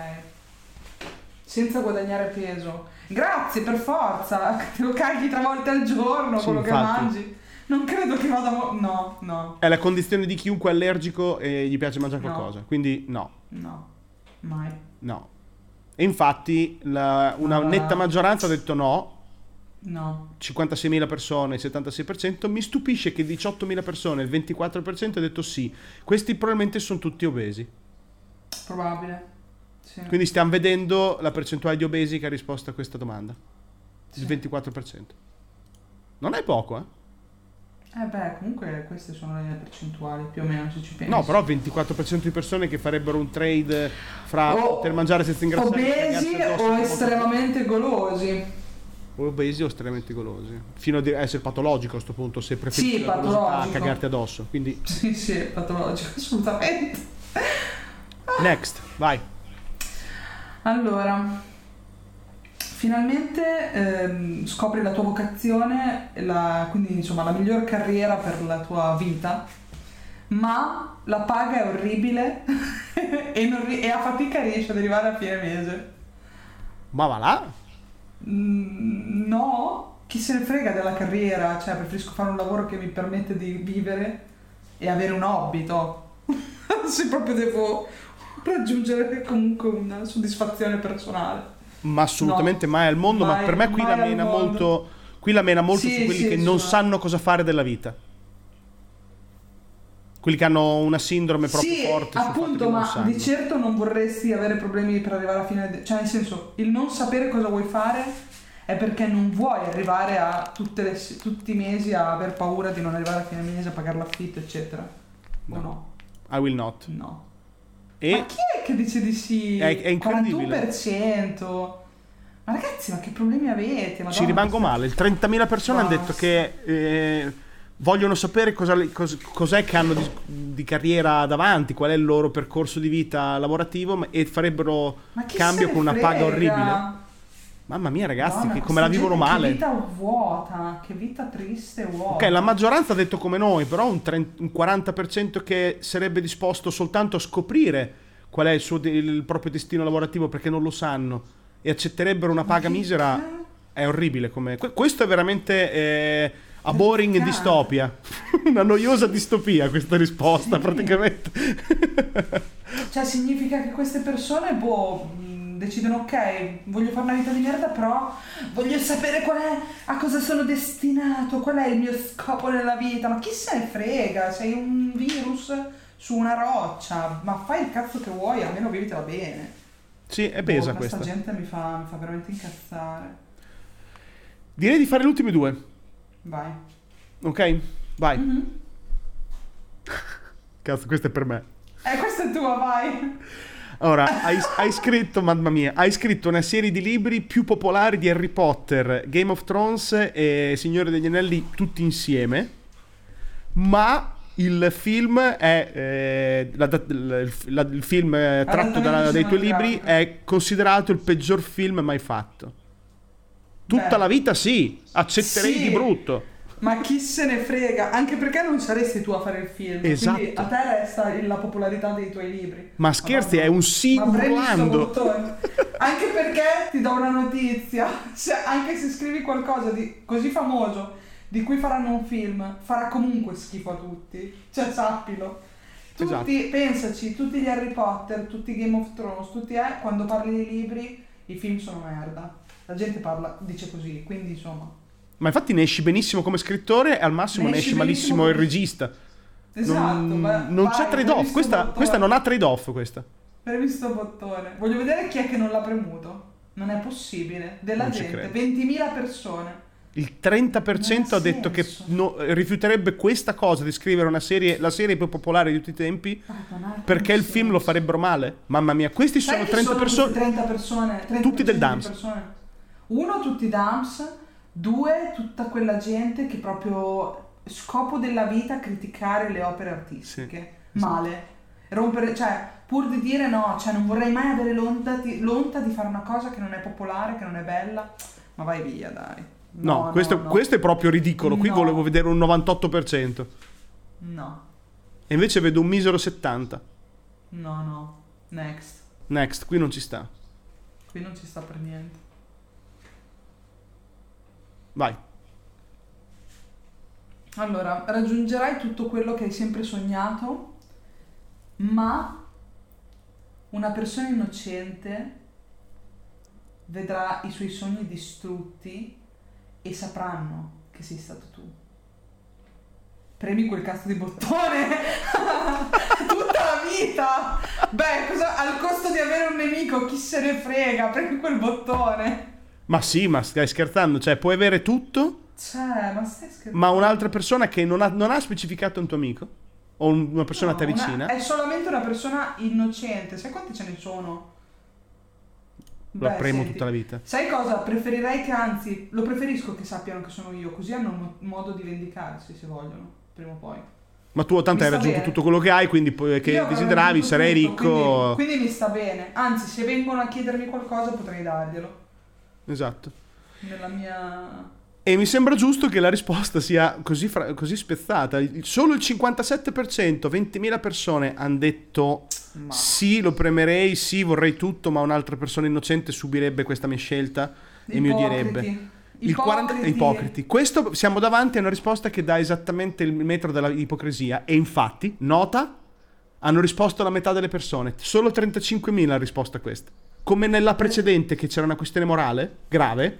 Senza guadagnare peso. Grazie, per forza. Te lo carichi tre volte al giorno Sì, quello che infatti. mangi. Non credo che vada... mo- no, no, È la condizione di chiunque è allergico e gli piace mangiare No. qualcosa. Quindi no, no. Mai. no. E infatti la- una Ma- netta maggioranza ha detto no, No. 56.000 persone, il 76%. Mi stupisce che 18.000 persone, il 24% ha detto sì. Questi probabilmente sono tutti obesi. Probabile. Sì. Quindi stiamo vedendo la percentuale di obesi che ha risposto a questa domanda. Il Sì. 24%. Non è poco, eh? Eh beh, comunque queste sono le percentuali, più o meno, se ci pensi. No, però 24% di persone che farebbero un trade fra O- poter mangiare senza ingrassare Obesi o estremamente golosi. O obesi o estremamente golosi. Fino a essere patologico a questo punto, se preferisci Sì, a cagarti addosso. Quindi, Sì, sì, è patologico, assolutamente. next, vai. Allora, finalmente ehm, scopri la tua vocazione, la- quindi insomma la miglior carriera per la tua vita, ma la paga è orribile e, ri- e a fatica riesci ad arrivare a fine mese. Ma va là? Mm, chi se ne frega della carriera, cioè preferisco fare un lavoro che mi permette di vivere e avere un hobby, toh. Se proprio devo raggiungere comunque una soddisfazione personale. Ma assolutamente mai al mondo. ma mai- per me qui la mena molto. Qui la mena molto Sì, su quelli sì, che non sono- sanno cosa fare della vita. Quelli che hanno una sindrome proprio sì, forte. appunto, ma di certo non vorresti avere problemi per arrivare a fine... de- Cioè, nel senso, il non sapere cosa vuoi fare è perché non vuoi arrivare a tutte le tutti i mesi a aver paura di non arrivare a fine mese a pagare l'affitto, eccetera. No. O no? I will not. No. E Ma chi è che dice di sì? È- è incredibile. 41%. Ma ragazzi, ma che problemi avete? Madonna, ci rimango questa- male. Il 30.000 persone hanno detto che eh, vogliono sapere cosa, cos- cos'è che hanno di, di carriera davanti, qual è il loro percorso di vita lavorativo e farebbero cambio con una paga frega? orribile. Mamma mia, ragazzi, Madonna, che come la vivono gente male. Che vita vuota, che vita triste e vuota. Ok, la maggioranza ha detto come noi, però un, 30 un 40% che sarebbe disposto soltanto a scoprire qual è il, suo il proprio destino lavorativo perché non lo sanno e accetterebbero una paga che misera. ca- È orribile come... que- Questo è veramente eh, a boring cazzo? distopia. Una noiosa distopia questa risposta Sì. praticamente. Cioè, significa che queste persone, boh, decidono, ok, voglio fare una vita di merda, però voglio sapere qual è, a cosa sono destinato, qual è il mio scopo nella vita. Ma chi se ne frega? Sei un virus su una roccia, ma fai il cazzo che vuoi, almeno vivitela bene. sì, è pesa Boh, questa. gente mi fa, mi fa veramente incazzare. Direi di fare le ultime due. Vai. Ok? Vai. Mhm. Cazzo, questo è per me. Eh, questa è tua, vai. Allora, hai, hai scritto, mamma mia, hai scritto una serie di libri più popolari di Harry Potter, Game of Thrones e Signore degli Anelli tutti insieme, ma il film è eh, la- la- la- il film eh, tratto da- dai tuoi libri è considerato il peggior film mai fatto. Tutta Beh. la vita sì, accetterei Sì. di brutto. Ma chi se ne frega? Anche perché non saresti tu a fare il film. Esatto. Quindi a te resta la popolarità dei tuoi libri. Ma scherzi, Madonna. è un sì urlando. Anche perché ti do una notizia. Se- anche se scrivi qualcosa di così famoso di cui faranno un film, farà comunque schifo a tutti. Cioè, sappilo. Tutti, Esatto. pensaci, tutti gli Harry Potter, tutti i Game of Thrones, tutti eh, quando parli di libri, i film sono merda. La gente parla, dice così, quindi insomma. Ma infatti ne esci benissimo come scrittore e al massimo Ne ne esci esci malissimo il regista. Esatto, non, ma- non vai, c'è trade-off. Questa, questa non ha trade-off. Questa. Premi sto bottone. Voglio vedere chi è che non l'ha premuto. Non è possibile. Della Non gente, credo. 20.000 persone. Il 30% ha detto che senso. no- rifiuterebbe questa cosa di scrivere una serie, la serie più popolare di tutti i tempi Madonna, perché il non film lo senso. farebbero male. Mamma mia, questi Sai sono chi 30 queste persone. 30 persone. 30% Tutti del Dams. persone? Uno, tutti Dams. Due, tutta quella gente che proprio scopo della vita criticare le opere artistiche. Sì. Male. Rompere, cioè, pur di dire no, cioè non vorrei mai avere l'onta di, l'onta di fare una cosa che non è popolare, che non è bella. Ma vai via, dai. No, questo, no. questo è proprio ridicolo. Qui No. volevo vedere un 98%. No, E invece vedo un misero 70%. no, no. Next. Next, qui non ci sta. Qui non ci sta per niente. Vai. Allora, raggiungerai tutto quello che hai sempre sognato, ma una persona innocente vedrà i suoi sogni distrutti e sapranno che sei stato tu. premi quel cazzo di bottone tutta la vita. Beh, cosa, al costo di avere un nemico, chi se ne frega, premi quel bottone. Ma sì, ma stai scherzando, cioè puoi avere tutto, Cioè, ma stai scherzando? ma un'altra persona che non ha, non ha specificato un tuo amico? O un- una persona a te No, una- vicina? è solamente una persona innocente. Sai quanti ce ne sono? Lo Beh, premo senti, tutta la vita. Sai cosa? Preferirei che anzi, lo preferisco che sappiano che sono io, così hanno mo- modo di vendicarsi se vogliono, prima o poi. Ma tu tanto Mi hai raggiunto bene. tutto quello che hai, quindi poi- che Io desideravi, sarei tutto, ricco. Quindi, quindi mi sta bene. Anzi, se vengono a chiedermi qualcosa potrei darglielo. Esatto. Nella mia... E mi sembra giusto che la risposta sia così, fra- così spezzata. Solo il 57%, 20.000 persone hanno detto Ma... sì, lo premerei, sì, vorrei tutto, ma un'altra persona innocente subirebbe questa mia scelta e mi odierebbe. Ipocriti. Il 40 ipocriti. Questo siamo davanti a una risposta che dà esattamente il metro dell'ipocrisia. E infatti, nota, hanno risposto la metà delle persone. Solo 35.000 hanno risposto a questa. Come nella precedente, che c'era una questione morale grave,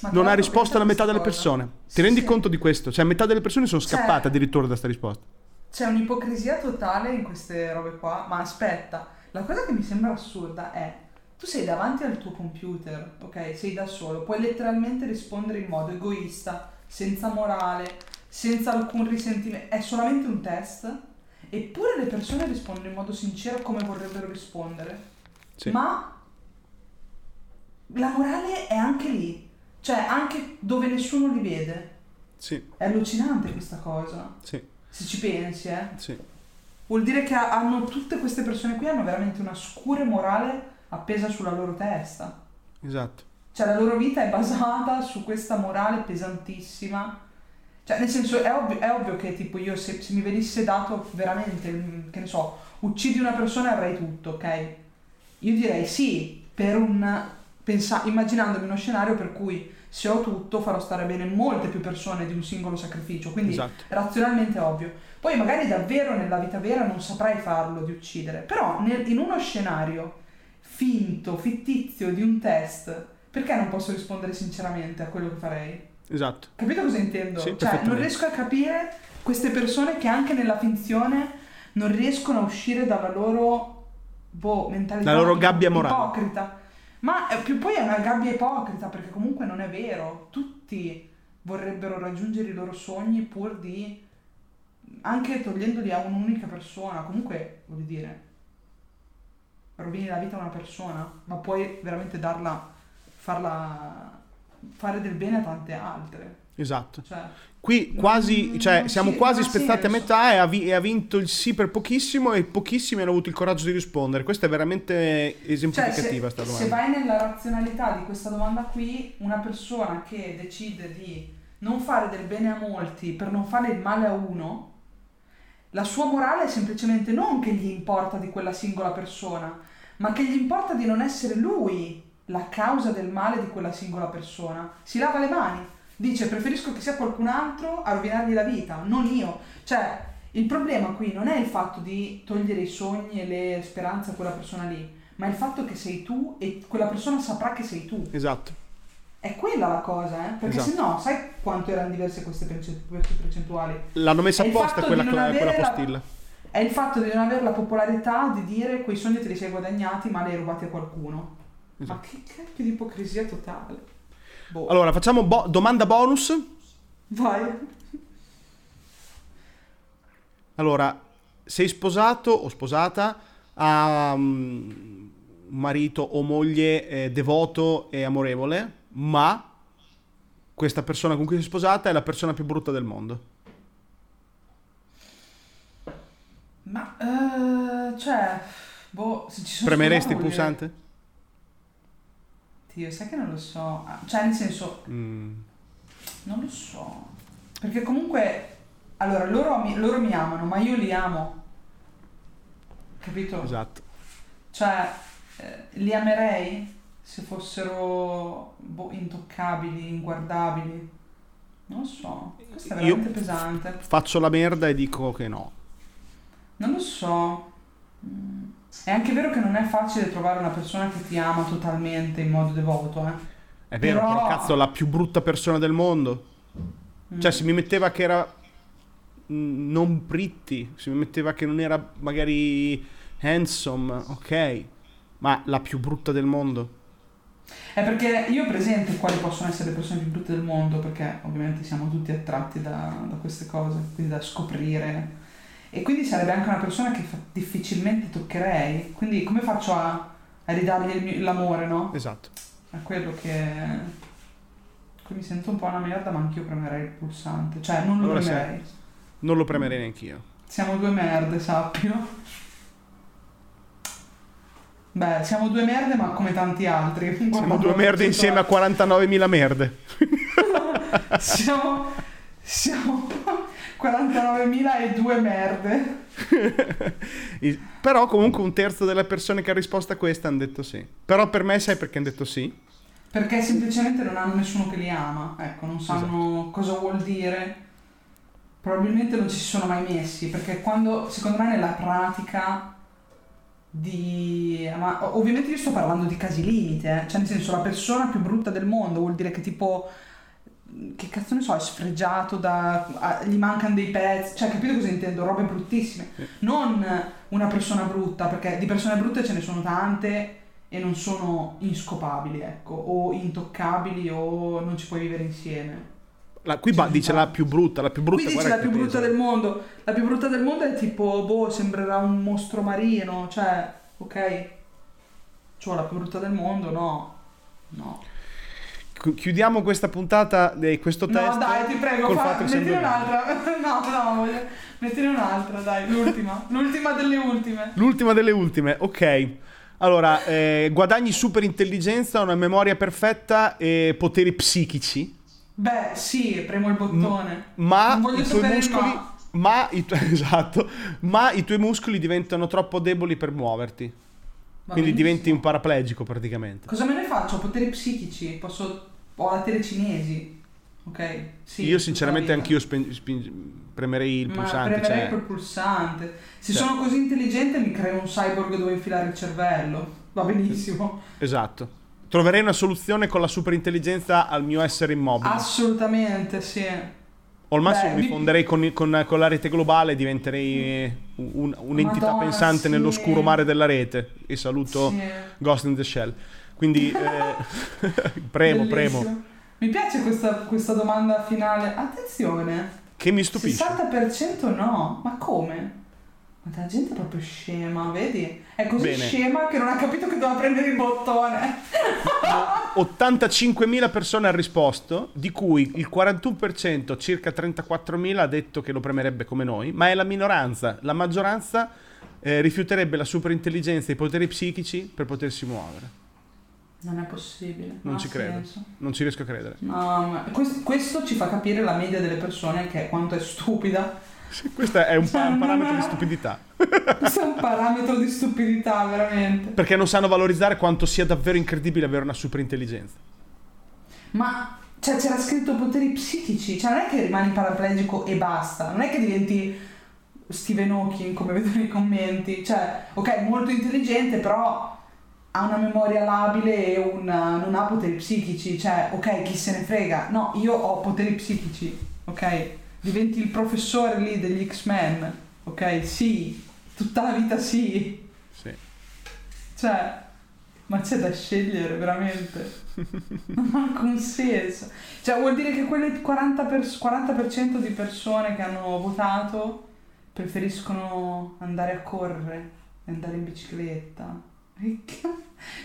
Ma non ha risposto pensa la metà questa delle persone. Ti Sì, rendi sì. conto di questo? Cioè, metà delle persone sono Cioè- scappate addirittura da sta risposta. C'è un'ipocrisia totale in queste robe qua, ma aspetta, la cosa che mi sembra assurda è, tu sei davanti al tuo computer, ok? Sei da solo, puoi letteralmente rispondere in modo egoista, senza morale, senza alcun risentimento, è solamente un test, eppure le persone rispondono in modo sincero come vorrebbero rispondere. Sì. Ma la morale è anche lì, cioè anche dove nessuno li vede. Sì, È allucinante questa cosa, sì, se ci pensi, eh. sì. Vuol dire che ha- hanno tutte queste persone qui hanno veramente una scure morale appesa sulla loro testa. Esatto. Cioè la loro vita è basata su questa morale pesantissima. Cioè nel senso è ovvio, è ovvio che tipo io se, se mi venisse dato veramente, mm, che ne so, uccidi una persona e avrai tutto, ok? Io direi sì, per un... Pensa, immaginandomi uno scenario per cui se ho tutto farò stare bene molte più persone di un singolo sacrificio. Quindi Esatto. razionalmente ovvio. Poi magari davvero nella vita vera non saprai farlo di uccidere, però nel- in uno scenario finto, fittizio di un test, perché non posso rispondere sinceramente a quello che farei? Esatto. Capito cosa intendo? Sì, cioè, non riesco a capire queste persone che anche nella finzione non riescono a uscire dalla loro boh, mentalità La loro gabbia morale. ipocrita. Ma eh, più poi è una gabbia ipocrita perché comunque non è vero. Tutti vorrebbero raggiungere i loro sogni pur di anche togliendoli a un'unica persona. Comunque, voglio dire, rovini la vita a una persona, ma puoi veramente darla, farla fare del bene a tante altre. Esatto. Cioè, Qui quasi, cioè, siamo quasi spezzati a metà e ha, vi- e ha vinto il sì per pochissimo e pochissimi hanno avuto il coraggio di rispondere. Questa è veramente cioè esemplificativa se, sta se domanda. vai nella razionalità di questa domanda qui, una persona che decide di non fare del bene a molti per non fare il male a uno, la sua morale è semplicemente non che gli importa di quella singola persona, ma che gli importa di non essere lui la causa del male di quella singola persona. Si lava le mani, dice preferisco che sia qualcun altro a rovinargli la vita, non io. Cioè, il problema qui non è il fatto di togliere i sogni e le speranze a quella persona lì, ma il fatto che sei tu e quella persona saprà che sei tu. Esatto. È quella la cosa, eh? Perché Esatto. se no, sai quanto erano diverse queste perce- queste percentuali? L'hanno messa apposta quella, non quella avere la- postilla. È il fatto di non avere la popolarità di dire quei soldi te li sei guadagnati ma li hai rubati a qualcuno. Esatto. Ma che cacchio di ipocrisia totale. Boh. Allora, facciamo bo- domanda bonus. Vai. Allora, sei sposato o sposata a mm, un marito o moglie eh, devoto e amorevole, ma questa persona con cui sei sposata è la persona più brutta del mondo. Ma, eh, cioè, boh, se ci sono Premeresti il pulsante? Dio, sai che non lo so. Ah, Cioè, nel senso, Mm, non lo so. Perché comunque, allora, loro mi, loro mi amano, ma io li amo. Capito? esatto. Cioè, eh, li amerei se fossero boh, intoccabili, inguardabili. Non lo so. Questo è Io- veramente pesante. Faccio la merda e dico che no. Non lo so. Mm. È anche vero che non è facile trovare una persona che ti ama totalmente in modo devoto, eh. È vero, Però- però cazzo, la più brutta persona del mondo. Mm. Cioè, se mi metteva che era mh, non Pritti, se mi metteva che non era magari handsome, ok, ma la più brutta del mondo. È perché io ho presente quali possono essere le persone più brutte del mondo, perché ovviamente siamo tutti attratti da, da queste cose, quindi da scoprire. E quindi sarebbe anche una persona che difficilmente toccherei. Quindi come faccio a, a ridargli il mio- l'amore, no? Esatto. È quello che... Qui mi sento un po' una merda, ma anch'io premerei il pulsante. Cioè, non lo Allora, premerei. Non lo premerei neanch'io. Siamo due merde, sappilo. Beh, siamo due merde, ma come tanti altri. Siamo due merde insieme a 49.000 merde. Siamo, siamo 49.000 e due merde. Però comunque un terzo delle persone che ha risposto a questa hanno detto sì. Però per me sai perché hanno detto sì? Perché semplicemente non hanno nessuno che li ama. Ecco, non sanno Esatto. cosa vuol dire. Probabilmente non ci si sono mai messi. Perché quando, secondo me, nella pratica di... Ma ovviamente io sto parlando di casi limite. eh. Cioè, nel senso, la persona più brutta del mondo vuol dire che tipo... Che cazzo ne so, è sfregiato da... ah, gli mancano dei pezzi. Cioè, capito cosa intendo? Robe bruttissime. Non una persona brutta, perché di persone brutte ce ne sono tante e non sono inscopabili, ecco, o intoccabili o non ci puoi vivere insieme. La- qui ba- dice la più brutta, la più brutta. Qui dice la più brutta del mondo. La più brutta del mondo è tipo, boh, sembrerà un mostro marino, cioè, ok? Cioè, la più brutta del mondo, no. No. Chi- Chiudiamo questa puntata di questo test. No, dai, ti prego, col fa- fatto che siamo mettine un'altra. No, no, voglio... mettine un'altra, dai, l'ultima. l'ultima delle ultime. L'ultima delle ultime, ok. Allora, eh, guadagni super intelligenza, una memoria perfetta e poteri psichici, Beh, sì, premo il bottone. ma i tuoi muscoli... ma. Ma i, tu- esatto, ma i tuoi muscoli diventano troppo deboli per muoverti. Va Quindi benissimo. diventi un paraplegico praticamente. Cosa me ne faccio? Poteri psichici, posso... ho la telecinesi, ok? Sì, Io sinceramente anch'io spen- spin- premerei il Ma pulsante. premerei Cioè, quel pulsante. Se Cioè. sono così intelligente mi creo un cyborg dove infilare il cervello. Va benissimo. esatto. Troverei una soluzione con la super intelligenza al mio essere immobile. Assolutamente, sì. o al massimo beh, mi fonderei con, con- con la rete globale e diventerei un- un'entità Madonna, pensante sì. nell'oscuro mare della rete. E saluto Sì. Ghost in the Shell. Quindi eh, premo, premo. Mi piace questa, questa domanda finale. Attenzione. Che mi stupisce. 60% no. Ma come? Ma la gente è proprio scema, vedi? È così Bene. scema che non ha capito che doveva prendere il bottone. 85.000 persone hanno risposto, di cui il 41%, circa 34.000, ha detto che lo premerebbe come noi, ma è la minoranza. La maggioranza eh, rifiuterebbe la super intelligenza e i poteri psichici per potersi muovere. Non è possibile. Non ha ci credo. senso. Non ci riesco a credere. No, questo, questo ci fa capire la media delle persone che è quanto è stupida. Questo è un, pa- un parametro di stupidità. Questo è un parametro di stupidità, veramente. Perché non sanno valorizzare quanto sia davvero incredibile avere una super intelligenza. Ma cioè, c'era scritto poteri psichici, cioè non è che rimani paraplegico e basta, non è che diventi Stephen Hawking come vedo nei commenti, cioè ok molto intelligente però ha una memoria labile e una, non ha poteri psichici, cioè ok chi se ne frega, no io ho poteri psichici, ok diventi il professore lì degli X-Men, ok sì, tutta la vita sì, Sì. cioè ma c'è da scegliere veramente. Non ha alcun senso. Cioè, vuol dire che quelle 40%, per- 40% di persone che hanno votato preferiscono andare a correre e andare in bicicletta.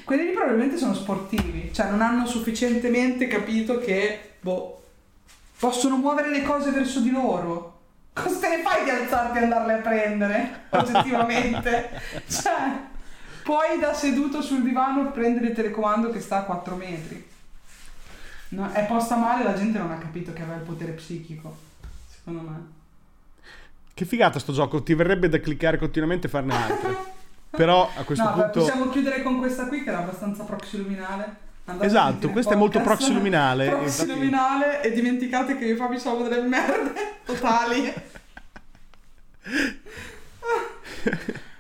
Quelli lì probabilmente sono sportivi, cioè non hanno sufficientemente capito che, boh, possono muovere le cose verso di loro. Cosa te ne fai di alzarti e andarle a prendere? Oggettivamente. cioè, puoi da seduto sul divano prendere il telecomando che sta a 4 metri. No, è posta male, la gente non ha capito che aveva il potere psichico. Secondo me. Che figata sto gioco, ti verrebbe da cliccare continuamente e farne altre. Però a questo no, punto... possiamo chiudere con questa qui che era abbastanza proxiluminale. Andate Esatto, questa è molto proxiluminale, Proxiluminale e dimenticate che io e Fabio siamo delle merde totali.